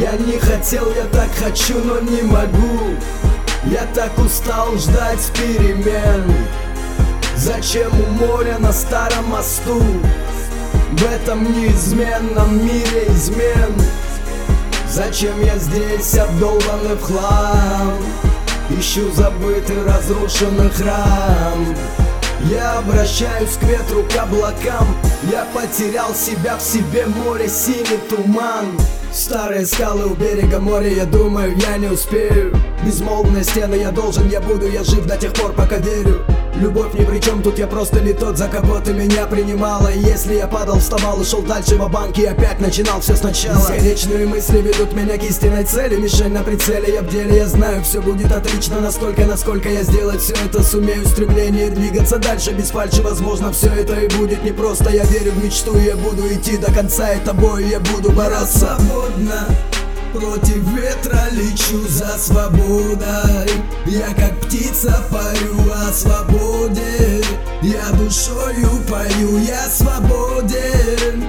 Я не хотел, я так хочу, но не могу. Я так устал ждать перемен. Зачем у моря на старом мосту? В этом неизменном мире измен. Зачем я здесь обдолбанный в хлам? Ищу забытый разрушенный храм я обращаюсь к ветру, к облакам. Я потерял себя в себе, море, синий туман. Старые скалы у берега моря, я думаю, я не успею. Безмолвные стены, я должен, я буду, я жив до тех пор, пока верю Любовь ни при чем, тут я просто не тот, за кого ты меня принимала. И если я падал, вставал и шел дальше в банке, опять начинал все сначала. Бесконечные мысли ведут меня к истинной цели Мишень на прицеле, я в деле, я знаю, все будет отлично. Настолько, насколько я сделать все это сумею Стремление двигаться дальше без фальши Возможно, все это и будет непросто. Я верю в мечту, я буду идти до конца Это бой, я буду бороться. Свободно Против ветра лечу за свободой. Я как птица парю о свободе. Я душою пою, я свободен.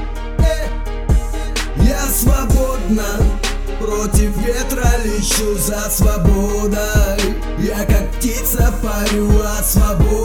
Я свободна. Против ветра лечу за свободой. Я как птица парю о свободе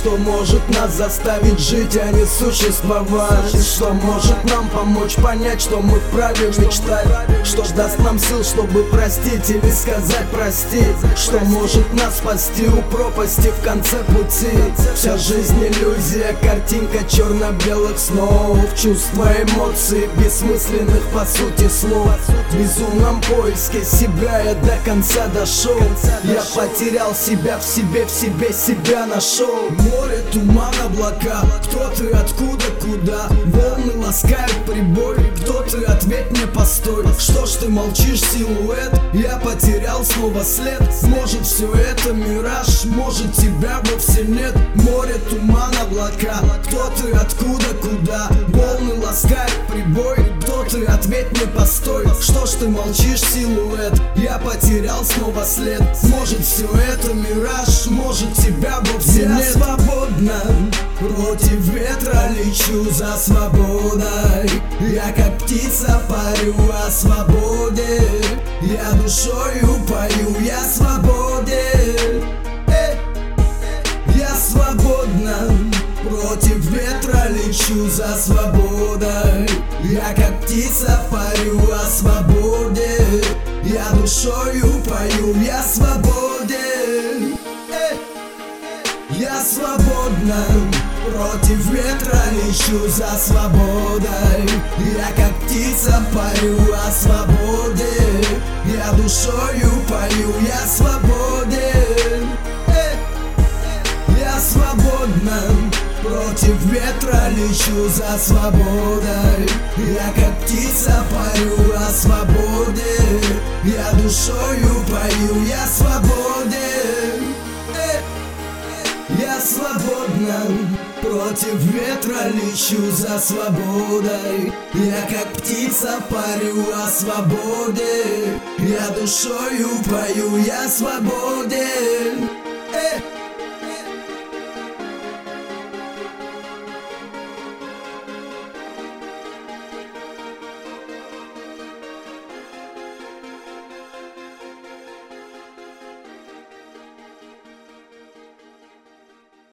что может нас заставить жить, а не существовать? Что может нам помочь понять, что мы вправе мечтать? Что даст нам сил, чтобы простить или сказать прости? Что может нас спасти у пропасти в конце пути? Вся жизнь иллюзия, картинка черно-белых снов. Чувства, эмоции, бессмысленных по сути слов. В безумном поиске себя я до конца дошел. Я потерял себя в себе, в себе себя нашел море, туман, облака. Кто ты, откуда, куда? Волны ласкают прибой Кто ты, ответь мне, постой. Что ж ты молчишь, силуэт? Я потерял снова след. Может все это мираж, может тебя вовсе нет? Море, туман, облака. Кто ты, откуда, куда? Волны ласкают прибой Кто ты, ответь мне, постой ты молчишь, силуэт? Я потерял снова след. Может все это мираж, может тебя вовсе нет. свободно Против ветра лечу за свободой. Я как птица парю о свободе. Я душою пою, я свободен. Я свободна Против ветра лечу за свободой. Я как птица парю о свободе. Я душою пою, я свободен. Я свободна. Против ветра лечу за свободой. Я как птица парю о свободе. Я душою пою, я свободен Против ветра лечу за свободой. Я как птица парю о свободе. Я душою пою, я свободен. Я свободна. Против ветра лечу за свободой. Я как птица парю о свободе. Я душою пою, я свободен. э!